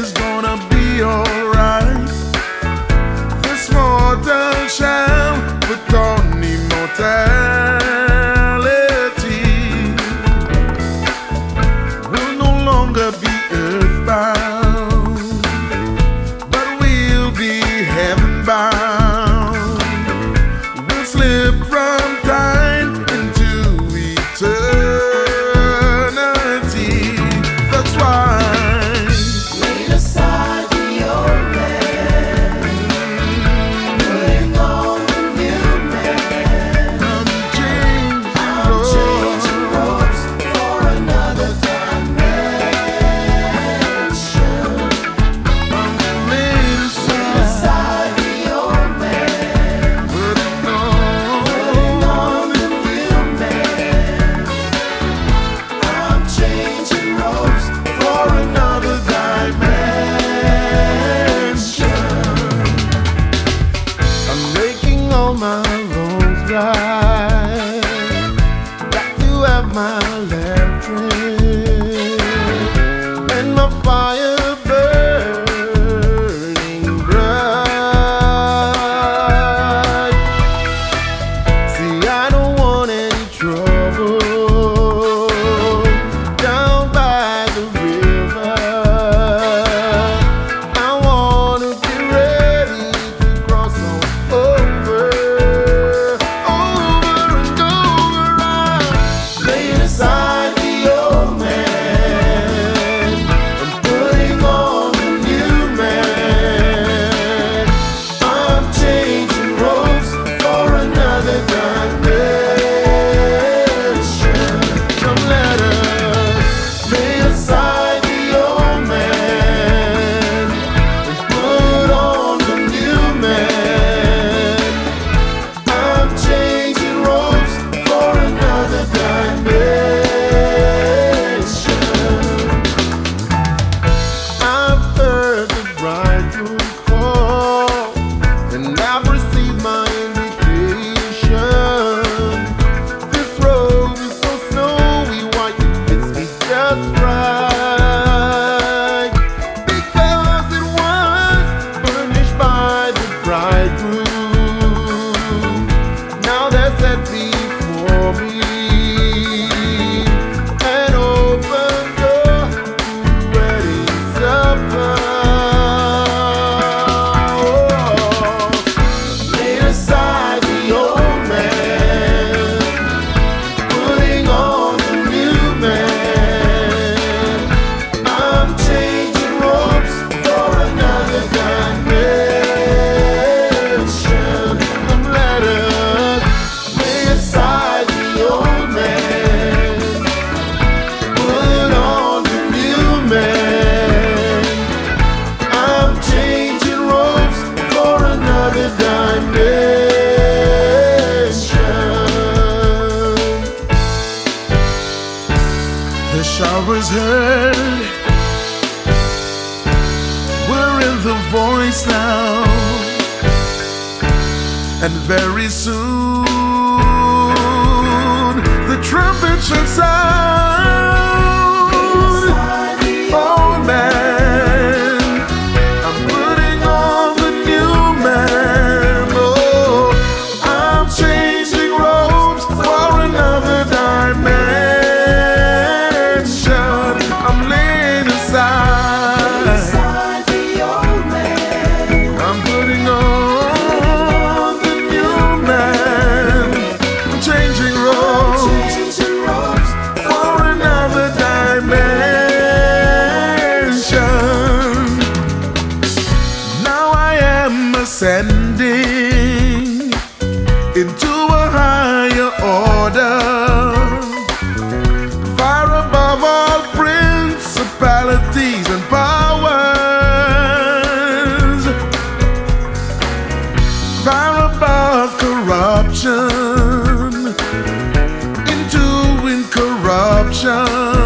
is gonna wish I was heard. We're in the voice now, and very soon the trumpet should sound. 想。